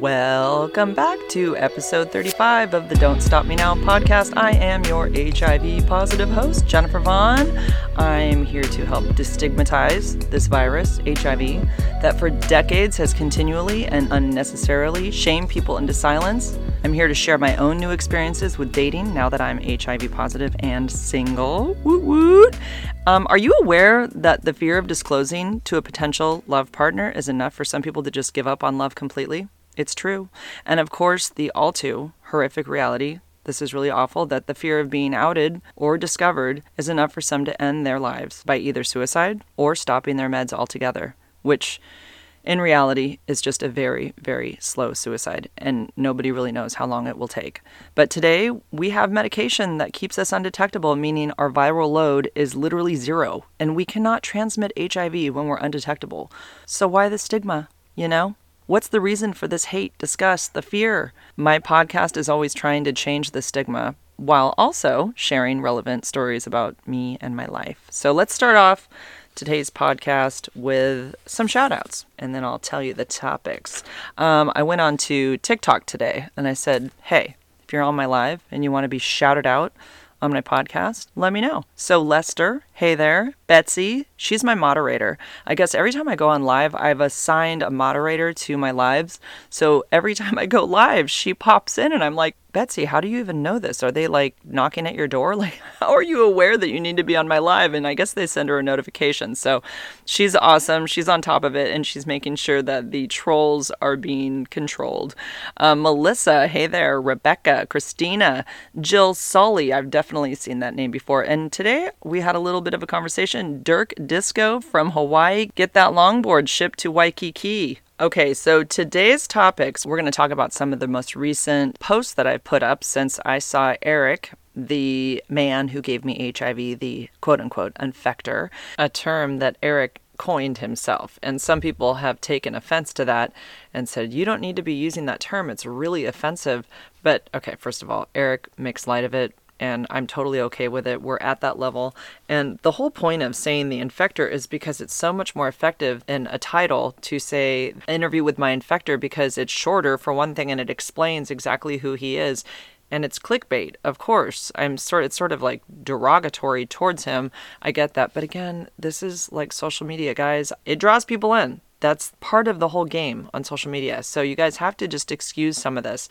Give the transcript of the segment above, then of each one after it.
Welcome back to episode 35 of the Don't Stop Me Now podcast. I am your HIV positive host, Jennifer Vaughn. I'm here to help destigmatize this virus, HIV, that for decades has continually and unnecessarily shamed people into silence. I'm here to share my own new experiences with dating now that I'm HIV positive and single. Woot woot. Um, are you aware that the fear of disclosing to a potential love partner is enough for some people to just give up on love completely? It's true. And of course, the all too horrific reality this is really awful that the fear of being outed or discovered is enough for some to end their lives by either suicide or stopping their meds altogether, which in reality is just a very, very slow suicide, and nobody really knows how long it will take. But today, we have medication that keeps us undetectable, meaning our viral load is literally zero, and we cannot transmit HIV when we're undetectable. So, why the stigma, you know? What's the reason for this hate, disgust, the fear? My podcast is always trying to change the stigma while also sharing relevant stories about me and my life. So let's start off today's podcast with some shout outs and then I'll tell you the topics. Um, I went on to TikTok today and I said, hey, if you're on my live and you want to be shouted out, on my podcast, let me know. So, Lester, hey there. Betsy, she's my moderator. I guess every time I go on live, I've assigned a moderator to my lives. So, every time I go live, she pops in and I'm like, Betsy, how do you even know this? Are they like knocking at your door? Like, how are you aware that you need to be on my live? And I guess they send her a notification. So she's awesome. She's on top of it and she's making sure that the trolls are being controlled. Uh, Melissa, hey there. Rebecca, Christina, Jill Sully. I've definitely seen that name before. And today we had a little bit of a conversation. Dirk Disco from Hawaii. Get that longboard shipped to Waikiki. Okay, so today's topics, we're going to talk about some of the most recent posts that I've put up since I saw Eric, the man who gave me HIV, the quote unquote infector, a term that Eric coined himself. And some people have taken offense to that and said, you don't need to be using that term. It's really offensive. But okay, first of all, Eric makes light of it and I'm totally okay with it. We're at that level. And the whole point of saying the infector is because it's so much more effective in a title to say interview with my infector because it's shorter for one thing and it explains exactly who he is. And it's clickbait, of course. I'm sort it's sort of like derogatory towards him. I get that. But again, this is like social media, guys. It draws people in. That's part of the whole game on social media. So you guys have to just excuse some of this.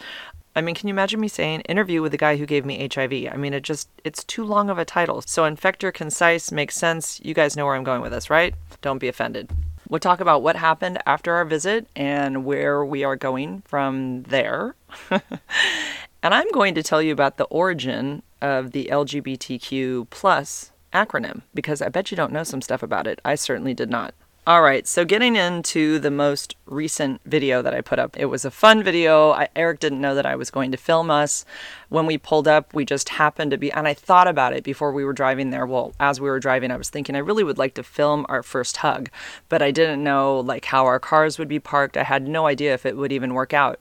I mean, can you imagine me saying interview with the guy who gave me HIV? I mean, it just, it's too long of a title. So, infector, concise, makes sense. You guys know where I'm going with this, right? Don't be offended. We'll talk about what happened after our visit and where we are going from there. and I'm going to tell you about the origin of the LGBTQ plus acronym because I bet you don't know some stuff about it. I certainly did not. All right, so getting into the most recent video that I put up, it was a fun video. I, Eric didn't know that I was going to film us. When we pulled up, we just happened to be, and I thought about it before we were driving there. Well, as we were driving, I was thinking I really would like to film our first hug, but I didn't know like how our cars would be parked. I had no idea if it would even work out.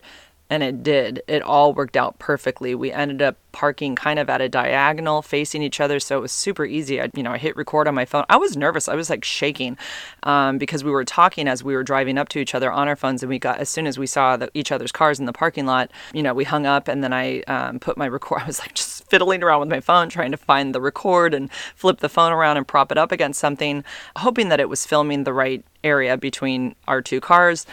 And it did. It all worked out perfectly. We ended up parking kind of at a diagonal facing each other. So it was super easy. I, you know, I hit record on my phone. I was nervous. I was like shaking um, because we were talking as we were driving up to each other on our phones. And we got, as soon as we saw the, each other's cars in the parking lot, you know, we hung up and then I um, put my record. I was like just fiddling around with my phone, trying to find the record and flip the phone around and prop it up against something, hoping that it was filming the right area between our two cars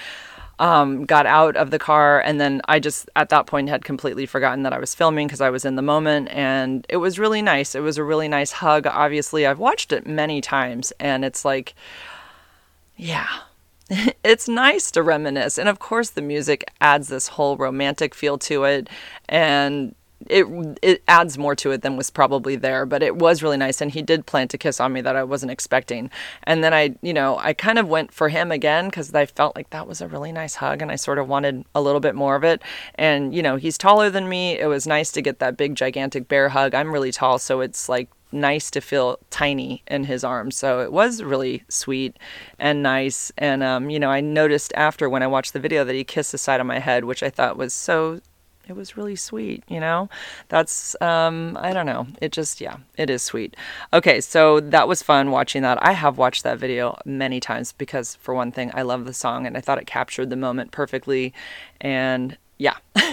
um, got out of the car, and then I just at that point had completely forgotten that I was filming because I was in the moment, and it was really nice. It was a really nice hug. Obviously, I've watched it many times, and it's like, yeah. it's nice to reminisce. And of course, the music adds this whole romantic feel to it. And it it adds more to it than was probably there, but it was really nice. And he did plant a kiss on me that I wasn't expecting. And then I, you know, I kind of went for him again because I felt like that was a really nice hug, and I sort of wanted a little bit more of it. And you know, he's taller than me. It was nice to get that big, gigantic bear hug. I'm really tall, so it's like nice to feel tiny in his arms. So it was really sweet and nice. And, um, you know, I noticed after when I watched the video that he kissed the side of my head, which I thought was so it was really sweet, you know? That's, um, I don't know. It just, yeah, it is sweet. Okay, so that was fun watching that. I have watched that video many times because, for one thing, I love the song and I thought it captured the moment perfectly. And.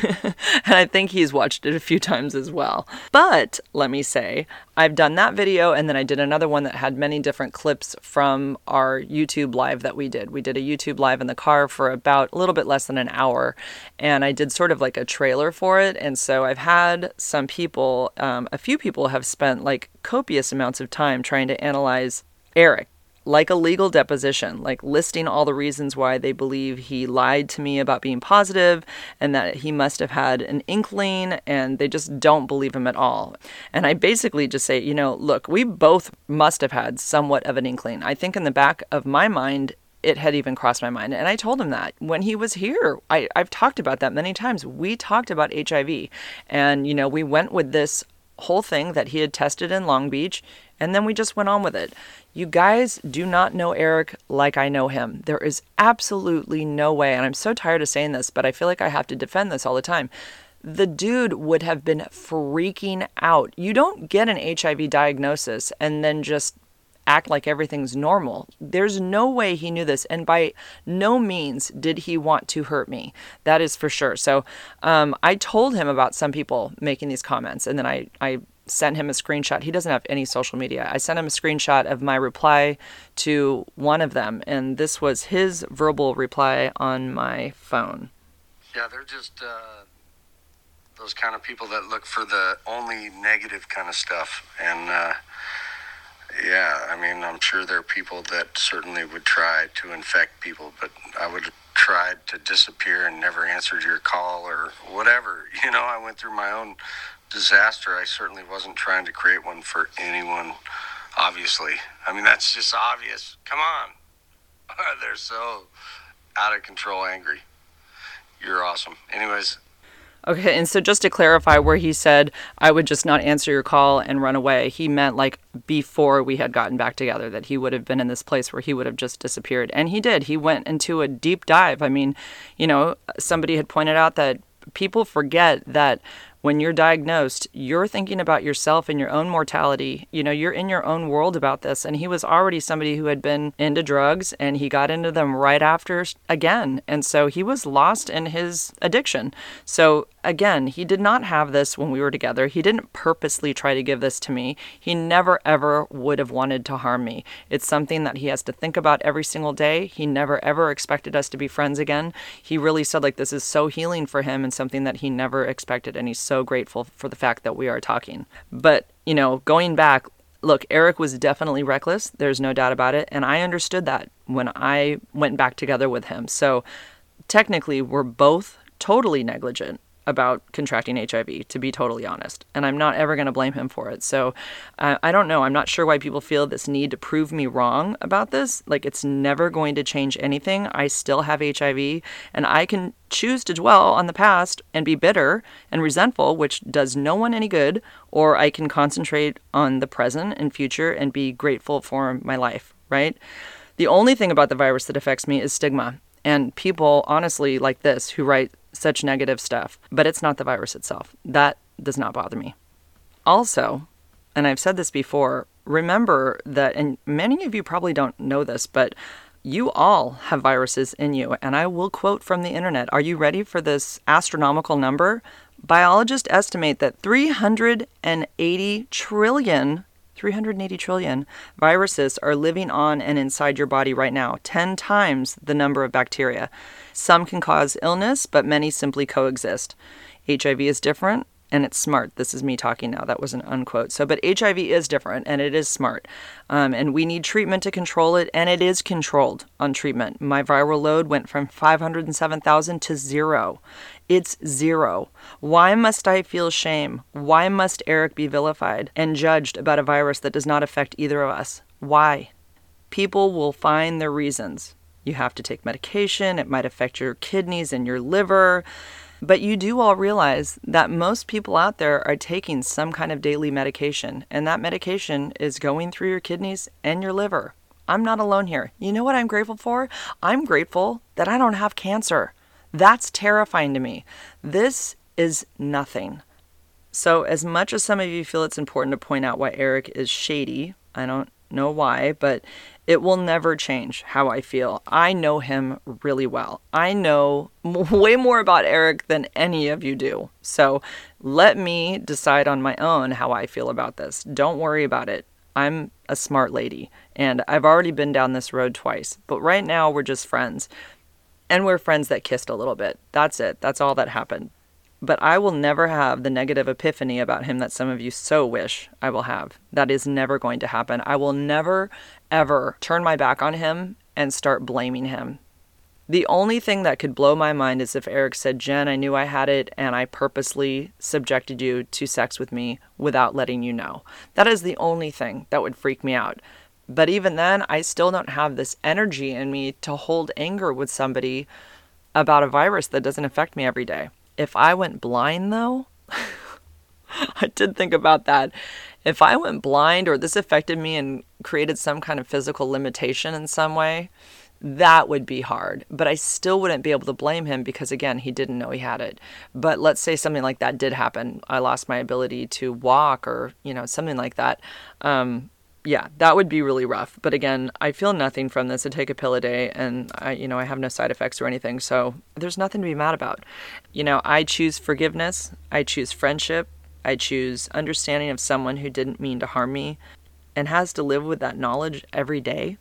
and I think he's watched it a few times as well. But let me say, I've done that video and then I did another one that had many different clips from our YouTube live that we did. We did a YouTube live in the car for about a little bit less than an hour and I did sort of like a trailer for it. And so I've had some people, um, a few people have spent like copious amounts of time trying to analyze Eric like a legal deposition, like listing all the reasons why they believe he lied to me about being positive and that he must have had an inkling and they just don't believe him at all. And I basically just say, you know, look, we both must have had somewhat of an inkling. I think in the back of my mind, it had even crossed my mind. And I told him that when he was here. I, I've talked about that many times. We talked about HIV. And, you know, we went with this whole thing that he had tested in Long Beach, and then we just went on with it. You guys do not know Eric like I know him. There is absolutely no way, and I'm so tired of saying this, but I feel like I have to defend this all the time. The dude would have been freaking out. You don't get an HIV diagnosis and then just act like everything's normal. There's no way he knew this, and by no means did he want to hurt me. That is for sure. So um, I told him about some people making these comments, and then I, I sent him a screenshot. He doesn't have any social media. I sent him a screenshot of my reply to one of them, and this was his verbal reply on my phone. Yeah, they're just uh, those kind of people that look for the only negative kind of stuff. And uh, yeah, I mean, I'm sure there are people that certainly would try to infect people, but I would tried to disappear and never answered your call or whatever. You know, I went through my own disaster, I certainly wasn't trying to create one for anyone, obviously. I mean, that's just obvious. Come on. They're so out of control angry. You're awesome. Anyways. Okay, and so just to clarify where he said, I would just not answer your call and run away, he meant like before we had gotten back together, that he would have been in this place where he would have just disappeared. And he did. He went into a deep dive. I mean, you know, somebody had pointed out that people forget that when you're diagnosed, you're thinking about yourself and your own mortality. You know, you're in your own world about this. And he was already somebody who had been into drugs and he got into them right after again. And so he was lost in his addiction. So again, he did not have this when we were together. He didn't purposely try to give this to me. He never ever would have wanted to harm me. It's something that he has to think about every single day. He never ever expected us to be friends again. He really said like this is so healing for him and something that he never expected and he's so grateful for the fact that we are talking. But, you know, going back, look, Eric was definitely reckless. There's no doubt about it. And I understood that when I went back together with him. So technically, we're both totally negligent about contracting HIV, to be totally honest. And I'm not ever going to blame him for it. So uh, I don't know. I'm not sure why people feel this need to prove me wrong about this. Like, it's never going to change anything. I still have HIV, and I can choose to dwell on the past and be bitter and resentful, which does no one any good, or I can concentrate on the present and future and be grateful for my life, right? The only thing about the virus that affects me is stigma. And people, honestly, like this, who write such negative stuff, but it's not the virus itself. That does not bother me. Also, and I've said this before, remember that, and many of you probably don't know this, but you all have viruses in you. And I will quote from the internet. Are you ready for this astronomical number? Biologists estimate that 380 trillion 380 trillion viruses are living on and inside your body right now, 10 times the number of bacteria. Some can cause illness, but many simply coexist. HIV is different and it's smart. This is me talking now. That was an unquote. So, but HIV is different and it is smart. Um, and we need treatment to control it, and it is controlled on treatment. My viral load went from 507,000 to zero. It's zero. Why must I feel shame? Why must Eric be vilified and judged about a virus that does not affect either of us? Why? People will find their reasons. You have to take medication, it might affect your kidneys and your liver. But you do all realize that most people out there are taking some kind of daily medication, and that medication is going through your kidneys and your liver. I'm not alone here. You know what I'm grateful for? I'm grateful that I don't have cancer. That's terrifying to me. This is nothing. So, as much as some of you feel it's important to point out why Eric is shady, I don't know why, but it will never change how I feel. I know him really well. I know way more about Eric than any of you do. So let me decide on my own how I feel about this. Don't worry about it. I'm a smart lady and I've already been down this road twice, but right now we're just friends. And we're friends that kissed a little bit. That's it. That's all that happened. But I will never have the negative epiphany about him that some of you so wish I will have. That is never going to happen. I will never, ever turn my back on him and start blaming him. The only thing that could blow my mind is if Eric said, Jen, I knew I had it and I purposely subjected you to sex with me without letting you know. That is the only thing that would freak me out. But even then, I still don't have this energy in me to hold anger with somebody about a virus that doesn't affect me every day. If I went blind, though, I did think about that. If I went blind or this affected me and created some kind of physical limitation in some way, that would be hard. But I still wouldn't be able to blame him because, again, he didn't know he had it. But let's say something like that did happen. I lost my ability to walk or, you know, something like that. Um, yeah, that would be really rough. But again, I feel nothing from this. I take a pill a day and I, you know, I have no side effects or anything. So there's nothing to be mad about. You know, I choose forgiveness. I choose friendship. I choose understanding of someone who didn't mean to harm me and has to live with that knowledge every day.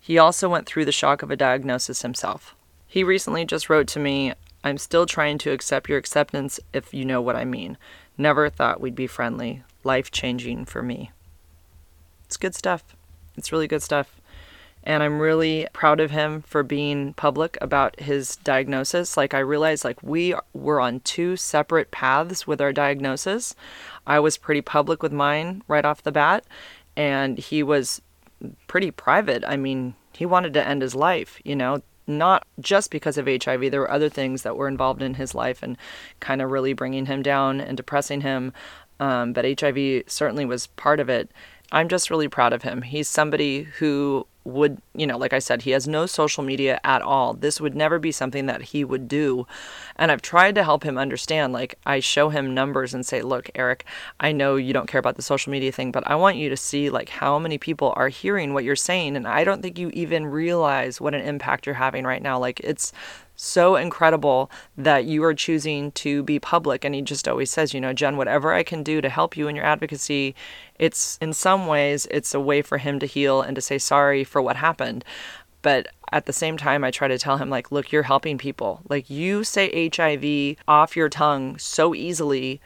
He also went through the shock of a diagnosis himself. He recently just wrote to me, I'm still trying to accept your acceptance if you know what I mean. Never thought we'd be friendly. Life changing for me. It's good stuff. It's really good stuff. And I'm really proud of him for being public about his diagnosis. Like, I realized, like, we were on two separate paths with our diagnosis. I was pretty public with mine right off the bat, and he was pretty private. I mean, he wanted to end his life, you know, not just because of HIV. There were other things that were involved in his life and kind of really bringing him down and depressing him. Um, but HIV certainly was part of it. I'm just really proud of him. He's somebody who would, you know, like I said, he has no social media at all. This would never be something that he would do. And I've tried to help him understand. Like, I show him numbers and say, look, Eric, I know you don't care about the social media thing, but I want you to see, like, how many people are hearing what you're saying. And I don't think you even realize what an impact you're having right now. Like, it's so incredible that you are choosing to be public. And he just always says, you know, Jen, whatever I can do to help you in your advocacy, it's in some ways, it's a way for him to heal and to say sorry for what happened. But at the same time, I try to tell him, like, look, you're helping people. Like, you say HIV off your tongue so easily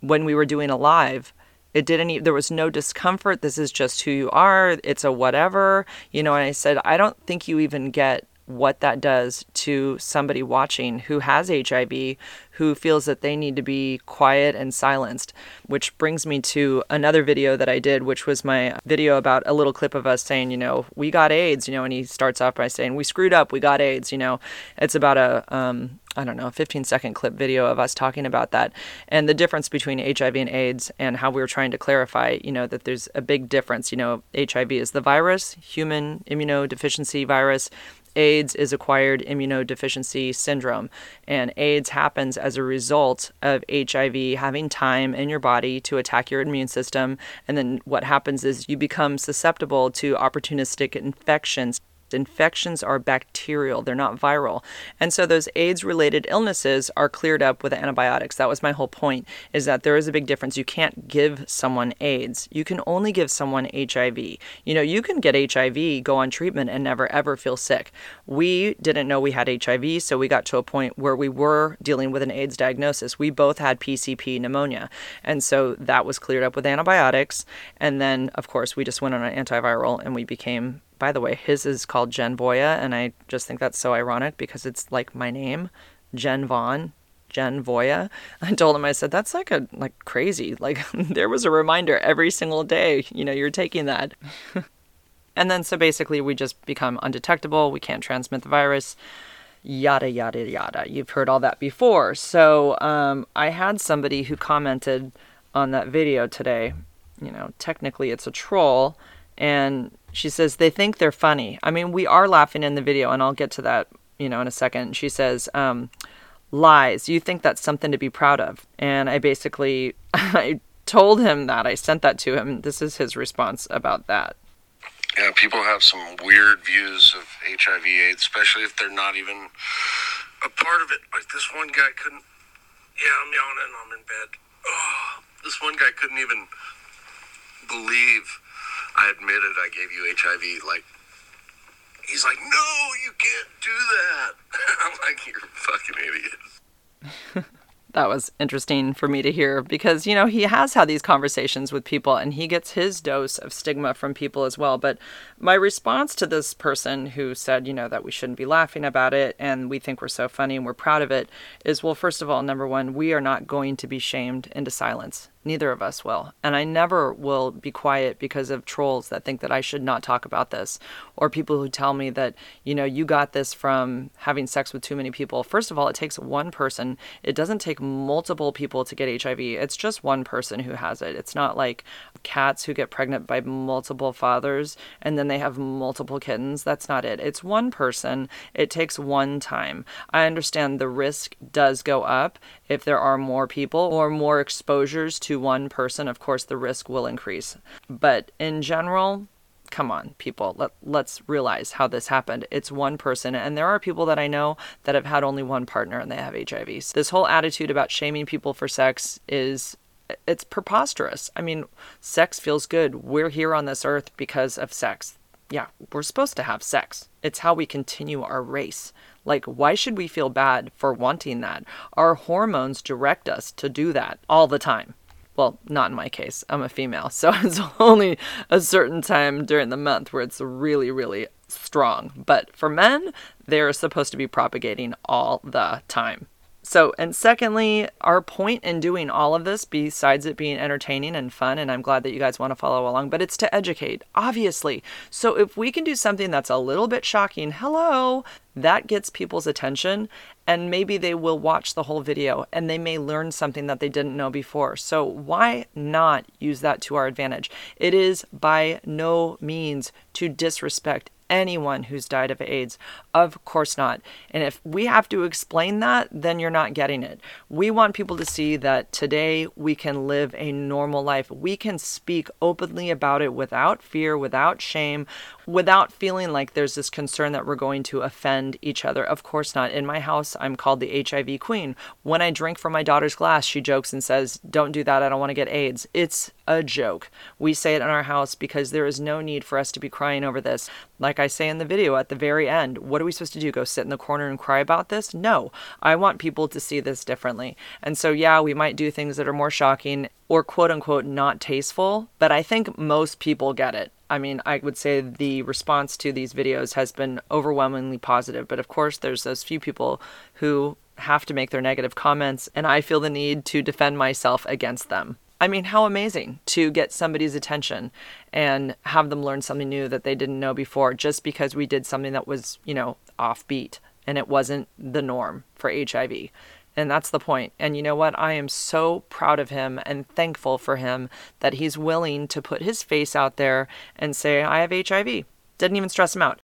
when we were doing a live it didn't there was no discomfort this is just who you are it's a whatever you know and i said i don't think you even get what that does to somebody watching who has HIV, who feels that they need to be quiet and silenced. Which brings me to another video that I did, which was my video about a little clip of us saying, you know, we got AIDS, you know, and he starts off by saying, we screwed up, we got AIDS, you know. It's about a, um, I don't know, 15 second clip video of us talking about that and the difference between HIV and AIDS and how we were trying to clarify, you know, that there's a big difference. You know, HIV is the virus, human immunodeficiency virus. AIDS is acquired immunodeficiency syndrome, and AIDS happens as a result of HIV having time in your body to attack your immune system. And then what happens is you become susceptible to opportunistic infections infections are bacterial, they're not viral. And so those AIDS related illnesses are cleared up with antibiotics. That was my whole point is that there is a big difference. You can't give someone AIDS. You can only give someone HIV. You know, you can get HIV, go on treatment and never ever feel sick. We didn't know we had HIV, so we got to a point where we were dealing with an AIDS diagnosis. We both had PCP pneumonia. And so that was cleared up with antibiotics and then of course we just went on an antiviral and we became by the way, his is called Genvoya, and I just think that's so ironic because it's like my name, Jen Vaughn, Genvoya. I told him, I said, that's like a like crazy. Like there was a reminder every single day, you know, you're taking that. and then so basically we just become undetectable, we can't transmit the virus. Yada yada yada. You've heard all that before. So um, I had somebody who commented on that video today. You know, technically it's a troll, and she says they think they're funny. I mean, we are laughing in the video, and I'll get to that, you know, in a second. She says, um, lies. You think that's something to be proud of. And I basically I told him that. I sent that to him. This is his response about that. Yeah, people have some weird views of HIV AIDS, especially if they're not even a part of it. Like this one guy couldn't yeah, I'm yawning, I'm in bed. Oh, this one guy couldn't even believe I admitted I gave you HIV. Like he's like, No, you can't do that. I'm like, You're fucking idiot. that was interesting for me to hear because, you know, he has had these conversations with people and he gets his dose of stigma from people as well. But my response to this person who said, you know, that we shouldn't be laughing about it and we think we're so funny and we're proud of it is well, first of all, number one, we are not going to be shamed into silence. Neither of us will. And I never will be quiet because of trolls that think that I should not talk about this or people who tell me that, you know, you got this from having sex with too many people. First of all, it takes one person. It doesn't take multiple people to get HIV. It's just one person who has it. It's not like cats who get pregnant by multiple fathers and then they have multiple kittens. That's not it. It's one person. It takes one time. I understand the risk does go up if there are more people or more exposures to one person, of course, the risk will increase. But in general, come on, people, let, let's realize how this happened. It's one person, and there are people that I know that have had only one partner and they have HIV. This whole attitude about shaming people for sex is it's preposterous. I mean, sex feels good. We're here on this earth because of sex. Yeah, we're supposed to have sex. It's how we continue our race. Like, why should we feel bad for wanting that? Our hormones direct us to do that all the time. Well, not in my case. I'm a female. So it's only a certain time during the month where it's really, really strong. But for men, they're supposed to be propagating all the time. So, and secondly, our point in doing all of this, besides it being entertaining and fun, and I'm glad that you guys want to follow along, but it's to educate, obviously. So, if we can do something that's a little bit shocking, hello, that gets people's attention, and maybe they will watch the whole video and they may learn something that they didn't know before. So, why not use that to our advantage? It is by no means to disrespect anyone who's died of AIDS. Of course not. And if we have to explain that, then you're not getting it. We want people to see that today we can live a normal life. We can speak openly about it without fear, without shame, without feeling like there's this concern that we're going to offend each other. Of course not. In my house, I'm called the HIV queen. When I drink from my daughter's glass, she jokes and says, Don't do that. I don't want to get AIDS. It's a joke. We say it in our house because there is no need for us to be crying over this. Like I say in the video at the very end, what are we supposed to do? Go sit in the corner and cry about this? No. I want people to see this differently. And so, yeah, we might do things that are more shocking or quote unquote not tasteful, but I think most people get it. I mean, I would say the response to these videos has been overwhelmingly positive, but of course, there's those few people who have to make their negative comments, and I feel the need to defend myself against them. I mean, how amazing to get somebody's attention and have them learn something new that they didn't know before just because we did something that was, you know, offbeat and it wasn't the norm for HIV. And that's the point. And you know what? I am so proud of him and thankful for him that he's willing to put his face out there and say, I have HIV. Didn't even stress him out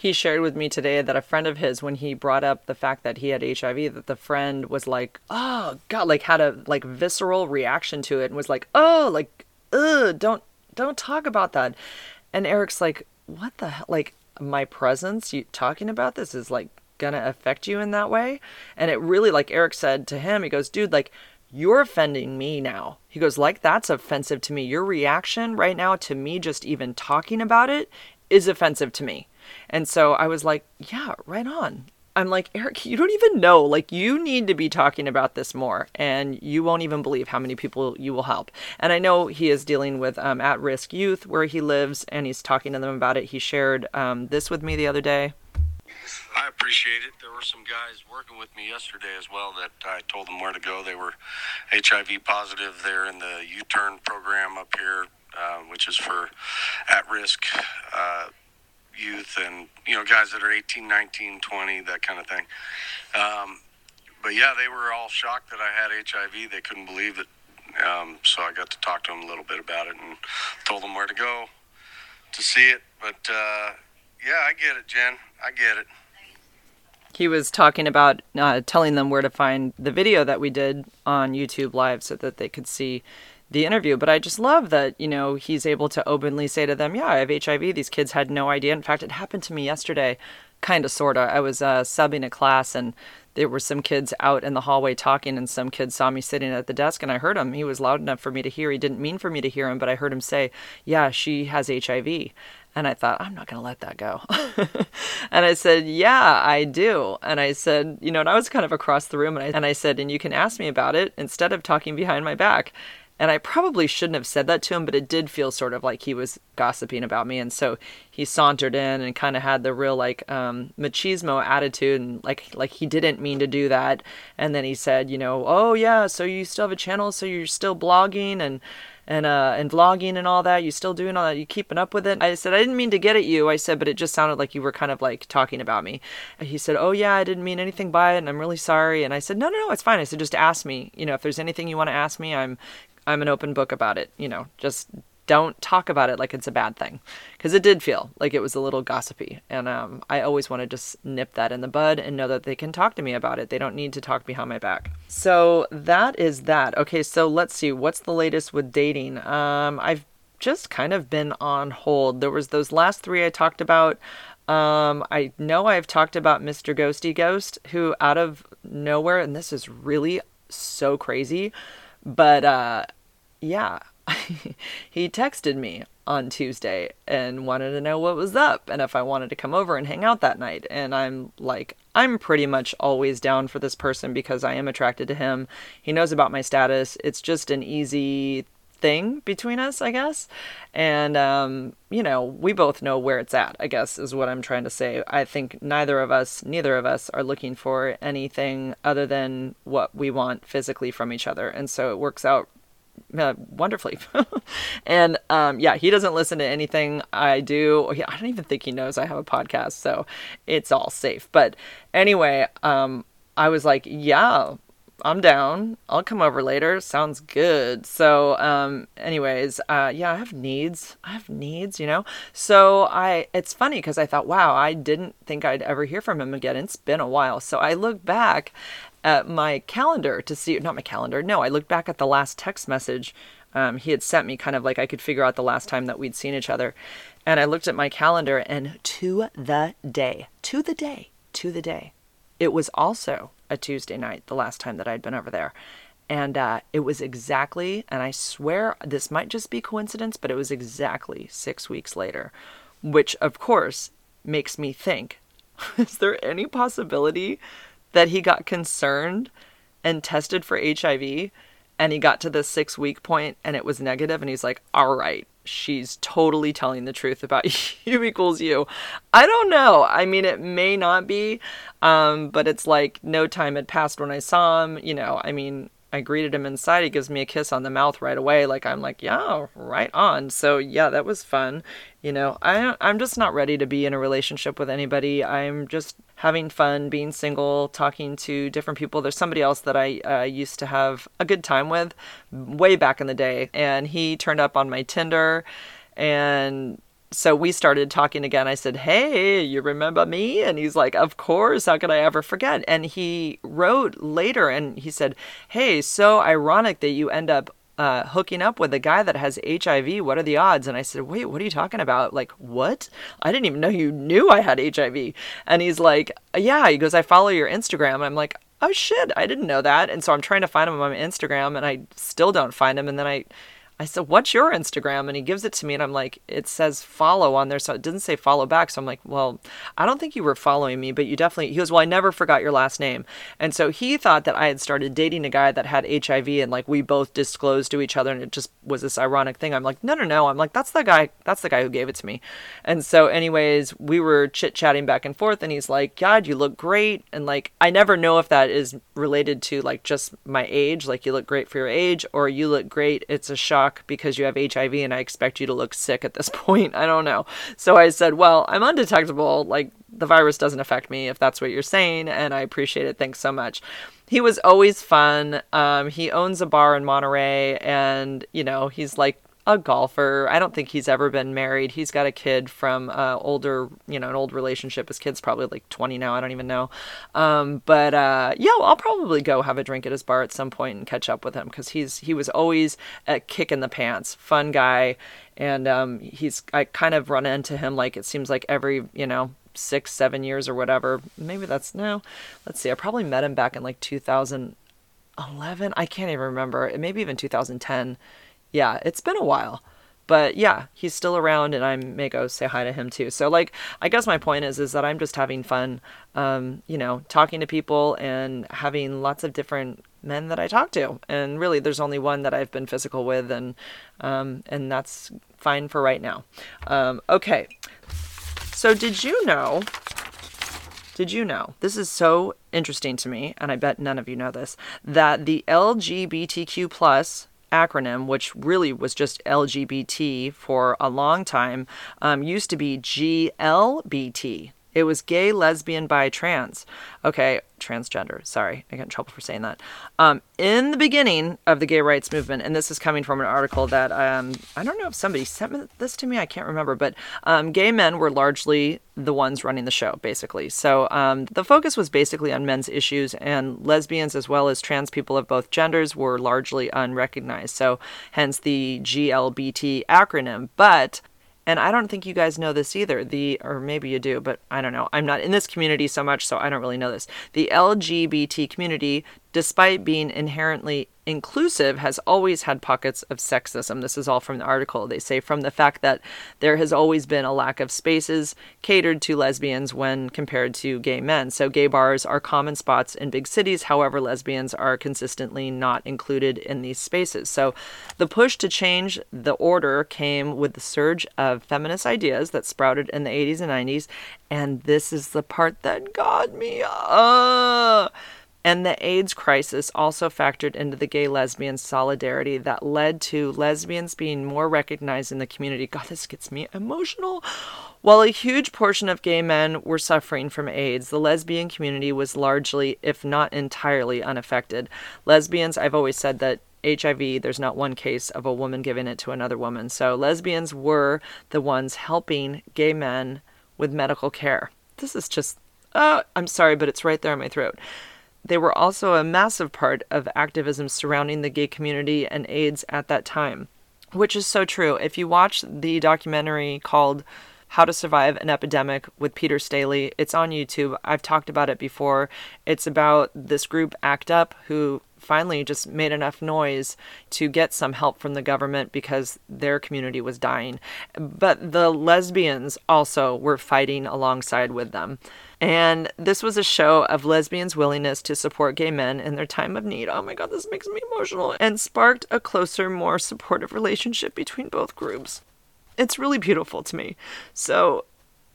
he shared with me today that a friend of his when he brought up the fact that he had hiv that the friend was like oh god like had a like visceral reaction to it and was like oh like ugh don't don't talk about that and eric's like what the hell like my presence you talking about this is like gonna affect you in that way and it really like eric said to him he goes dude like you're offending me now. He goes, like, that's offensive to me. Your reaction right now to me just even talking about it is offensive to me. And so I was like, yeah, right on. I'm like, Eric, you don't even know. Like, you need to be talking about this more, and you won't even believe how many people you will help. And I know he is dealing with um, at risk youth where he lives, and he's talking to them about it. He shared um, this with me the other day. I appreciate it. There were some guys working with me yesterday as well that I told them where to go. They were HIV positive. They're in the U Turn program up here, uh, which is for at risk. Uh, youth and you know guys that are 18 19 20 that kind of thing. Um, but yeah they were all shocked that i had hiv they couldn't believe it. Um, so i got to talk to them a little bit about it and told them where to go to see it. But uh, yeah i get it jen. I get it. He was talking about uh, telling them where to find the video that we did on YouTube Live so that they could see the interview. But I just love that, you know, he's able to openly say to them, Yeah, I have HIV. These kids had no idea. In fact, it happened to me yesterday, kind of, sort of. I was uh, subbing a class and there were some kids out in the hallway talking, and some kid saw me sitting at the desk, and I heard him. He was loud enough for me to hear. He didn't mean for me to hear him, but I heard him say, Yeah, she has HIV. And I thought, I'm not going to let that go. and I said, Yeah, I do. And I said, You know, and I was kind of across the room, and I, and I said, And you can ask me about it instead of talking behind my back. And I probably shouldn't have said that to him, but it did feel sort of like he was gossiping about me. And so he sauntered in and kind of had the real like um, machismo attitude, and like like he didn't mean to do that. And then he said, you know, oh yeah, so you still have a channel, so you're still blogging and and uh and vlogging and all that. You still doing all that? You keeping up with it? I said I didn't mean to get at you. I said, but it just sounded like you were kind of like talking about me. And he said, oh yeah, I didn't mean anything by it, and I'm really sorry. And I said, no, no, no, it's fine. I said, just ask me. You know, if there's anything you want to ask me, I'm I'm an open book about it. You know, just don't talk about it like it's a bad thing. Because it did feel like it was a little gossipy and um, i always want to just nip that in the bud and know that they can talk to me about it. They don't need to talk behind my back. So that is that. Okay so let's see what's the latest with dating? Um, i've just kind of been on hold. There was those last three i talked about. Um, i know i've talked about mr ghosty ghost who out of nowhere and this is really so crazy but uh, yeah, he texted me on Tuesday and wanted to know what was up and if I wanted to come over and hang out that night. And I'm like, I'm pretty much always down for this person because I am attracted to him. He knows about my status. It's just an easy thing between us, I guess. And, um, you know, we both know where it's at, I guess, is what I'm trying to say. I think neither of us, neither of us are looking for anything other than what we want physically from each other. And so it works out uh, wonderfully. and um, yeah, he doesn't listen to anything I do. I don't even think he knows I have a podcast, so it's all safe. But anyway, um, I was like, yeah, I'm down. I'll come over later. Sounds good. So, um, anyways, uh, yeah, I have needs. I have needs, you know. So I, it's funny because I thought, wow, I didn't think I'd ever hear from him again. It's been a while. So I look back at my calendar to see, not my calendar. No, I looked back at the last text message um, he had sent me, kind of like I could figure out the last time that we'd seen each other. And I looked at my calendar, and to the day, to the day, to the day, it was also a Tuesday night the last time that I'd been over there. And uh, it was exactly, and I swear this might just be coincidence, but it was exactly six weeks later, which of course makes me think is there any possibility that he got concerned and tested for HIV and he got to the six week point and it was negative and he's like, all right, she's totally telling the truth about U equals U. I don't know. I mean, it may not be, um, but it's like no time had passed when I saw him. You know, I mean, I greeted him inside. He gives me a kiss on the mouth right away. Like I'm like, yeah, right on. So yeah, that was fun. You know, I I'm just not ready to be in a relationship with anybody. I'm just having fun, being single, talking to different people. There's somebody else that I uh, used to have a good time with way back in the day, and he turned up on my Tinder, and so we started talking again. I said, Hey, you remember me? And he's like, Of course. How could I ever forget? And he wrote later and he said, Hey, so ironic that you end up uh, hooking up with a guy that has HIV. What are the odds? And I said, Wait, what are you talking about? Like, what? I didn't even know you knew I had HIV. And he's like, Yeah. He goes, I follow your Instagram. I'm like, Oh shit, I didn't know that. And so I'm trying to find him on Instagram and I still don't find him. And then I I said, What's your Instagram? And he gives it to me, and I'm like, It says follow on there. So it didn't say follow back. So I'm like, Well, I don't think you were following me, but you definitely. He goes, Well, I never forgot your last name. And so he thought that I had started dating a guy that had HIV, and like we both disclosed to each other, and it just was this ironic thing. I'm like, No, no, no. I'm like, That's the guy. That's the guy who gave it to me. And so, anyways, we were chit chatting back and forth, and he's like, God, you look great. And like, I never know if that is related to like just my age, like you look great for your age, or you look great. It's a shock because you have HIV and I expect you to look sick at this point. I don't know. So I said, Well, I'm undetectable. Like, the virus doesn't affect me if that's what you're saying. And I appreciate it. Thanks so much. He was always fun. Um, he owns a bar in Monterey and, you know, he's like a golfer. I don't think he's ever been married. He's got a kid from uh, older, you know, an old relationship. His kid's probably like 20 now. I don't even know. Um, but uh, yeah, I'll probably go have a drink at his bar at some point and catch up with him because he's he was always a kick in the pants, fun guy, and um, he's I kind of run into him like it seems like every you know six seven years or whatever. Maybe that's no. Let's see. I probably met him back in like 2011. I can't even remember. Maybe even 2010 yeah, it's been a while. But yeah, he's still around and I may go say hi to him too. So like I guess my point is is that I'm just having fun um, you know, talking to people and having lots of different men that I talk to. And really there's only one that I've been physical with and um, and that's fine for right now. Um, okay. So did you know did you know? This is so interesting to me, and I bet none of you know this, that the LGBTQ plus acronym, which really was just LGBT for a long time, um, used to be GLBT. It was gay, lesbian, bi, trans. Okay, transgender. Sorry, I got in trouble for saying that. Um, in the beginning of the gay rights movement, and this is coming from an article that um, I don't know if somebody sent this to me, I can't remember, but um, gay men were largely the ones running the show, basically. So um, the focus was basically on men's issues, and lesbians as well as trans people of both genders were largely unrecognized. So hence the GLBT acronym. But and I don't think you guys know this either. The or maybe you do, but I don't know. I'm not in this community so much, so I don't really know this. The LGBT community despite being inherently inclusive, has always had pockets of sexism. This is all from the article. They say from the fact that there has always been a lack of spaces catered to lesbians when compared to gay men. So, gay bars are common spots in big cities. However, lesbians are consistently not included in these spaces. So, the push to change the order came with the surge of feminist ideas that sprouted in the 80s and 90s. And this is the part that got me. Uh, and the AIDS crisis also factored into the gay lesbian solidarity that led to lesbians being more recognized in the community. God, this gets me emotional. While a huge portion of gay men were suffering from AIDS, the lesbian community was largely, if not entirely, unaffected. Lesbians, I've always said that HIV, there's not one case of a woman giving it to another woman. So lesbians were the ones helping gay men with medical care. This is just, uh, I'm sorry, but it's right there in my throat. They were also a massive part of activism surrounding the gay community and AIDS at that time, which is so true. If you watch the documentary called How to Survive an Epidemic with Peter Staley, it's on YouTube. I've talked about it before. It's about this group ACT UP who finally just made enough noise to get some help from the government because their community was dying. But the lesbians also were fighting alongside with them. And this was a show of lesbians' willingness to support gay men in their time of need. Oh my god, this makes me emotional. And sparked a closer, more supportive relationship between both groups. It's really beautiful to me. So,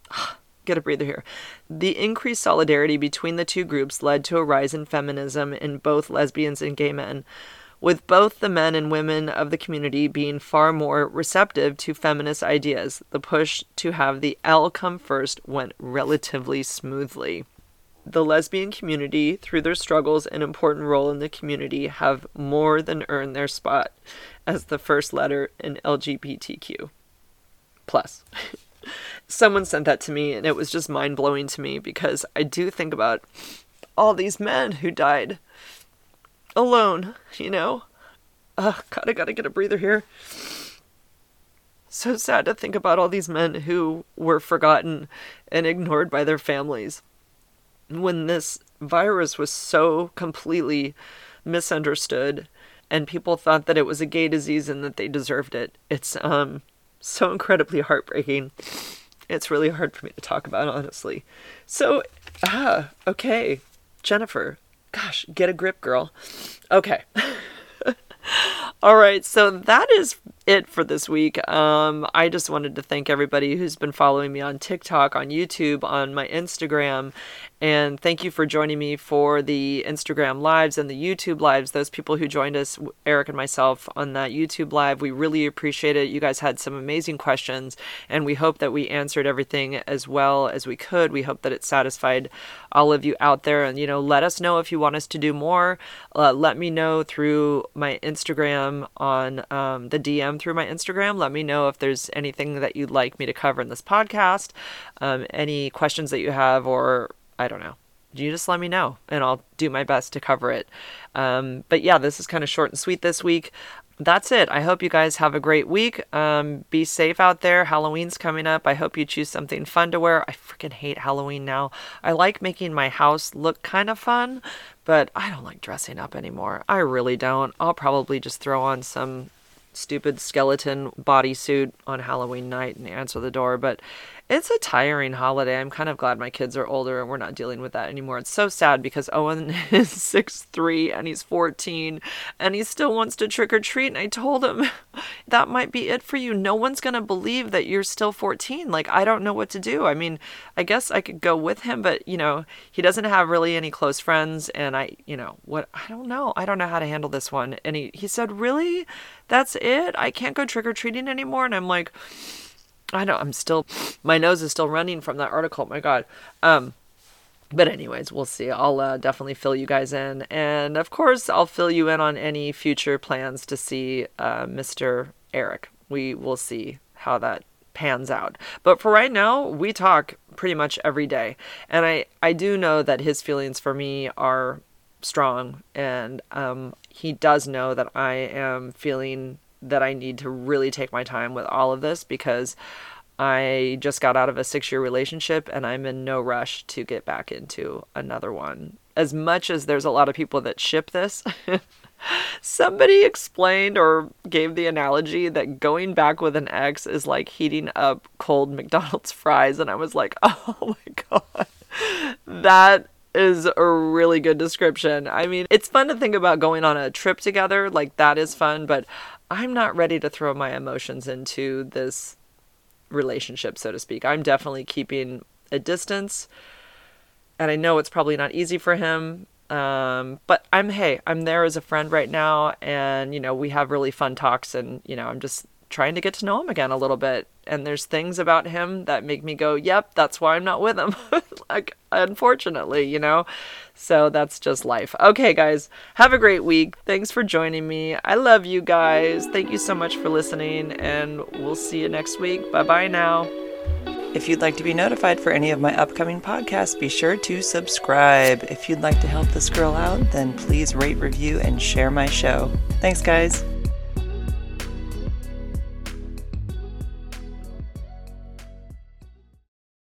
get a breather here. The increased solidarity between the two groups led to a rise in feminism in both lesbians and gay men with both the men and women of the community being far more receptive to feminist ideas. The push to have the L come first went relatively smoothly. The lesbian community, through their struggles and important role in the community, have more than earned their spot as the first letter in LGBTQ. Plus. Someone sent that to me and it was just mind blowing to me because I do think about all these men who died alone, you know? Ugh, God, I gotta get a breather here. So sad to think about all these men who were forgotten and ignored by their families when this virus was so completely misunderstood and people thought that it was a gay disease and that they deserved it. It's um so incredibly heartbreaking. It's really hard for me to talk about honestly. So ah, okay. Jennifer, Gosh, get a grip, girl. Okay. All right, so that is it for this week. Um, I just wanted to thank everybody who's been following me on TikTok, on YouTube, on my Instagram, and thank you for joining me for the Instagram lives and the YouTube lives. Those people who joined us, Eric and myself, on that YouTube live, we really appreciate it. You guys had some amazing questions, and we hope that we answered everything as well as we could. We hope that it satisfied all of you out there. And, you know, let us know if you want us to do more. Uh, let me know through my Instagram on um, the DM come through my Instagram. Let me know if there's anything that you'd like me to cover in this podcast, um, any questions that you have, or I don't know. You just let me know and I'll do my best to cover it. Um, but yeah, this is kind of short and sweet this week that's it. I hope you guys have a great week. Um, be safe out there. Halloween's coming up. I hope you choose something fun to wear. I freaking hate Halloween now. I like making my house look kind of fun, but I don't like dressing up anymore. I really don't. I'll probably just throw on some stupid skeleton bodysuit on Halloween night and answer the door. But it's a tiring holiday. I'm kind of glad my kids are older and we're not dealing with that anymore. It's so sad because Owen is six three and he's 14 and he still wants to trick or treat. And I told him that might be it for you. No one's going to believe that you're still 14. Like, I don't know what to do. I mean, I guess I could go with him, but you know, he doesn't have really any close friends. And I, you know, what, I don't know. I don't know how to handle this one. And he, he said, Really? That's it? I can't go trick or treating anymore? And I'm like, I know I'm still my nose is still running from that article. My God. Um, but anyways, we'll see. I'll uh, definitely fill you guys in, and of course, I'll fill you in on any future plans to see uh, Mr. Eric. We will see how that pans out. But for right now, we talk pretty much every day, and I I do know that his feelings for me are strong, and um, he does know that I am feeling that I need to really take my time with all of this because I just got out of a six year relationship and I'm in no rush to get back into another one. As much as there's a lot of people that ship this, somebody explained or gave the analogy that going back with an ex is like heating up cold McDonald's fries. And I was like, oh my God, that is a really good description. I mean, it's fun to think about going on a trip together, like that is fun, but I'm not ready to throw my emotions into this relationship, so to speak. I'm definitely keeping a distance. And I know it's probably not easy for him. Um, but I'm, hey, I'm there as a friend right now. And, you know, we have really fun talks. And, you know, I'm just trying to get to know him again a little bit. And there's things about him that make me go, yep, that's why I'm not with him. like, unfortunately, you know? So that's just life. Okay, guys, have a great week. Thanks for joining me. I love you guys. Thank you so much for listening, and we'll see you next week. Bye bye now. If you'd like to be notified for any of my upcoming podcasts, be sure to subscribe. If you'd like to help this girl out, then please rate, review, and share my show. Thanks, guys.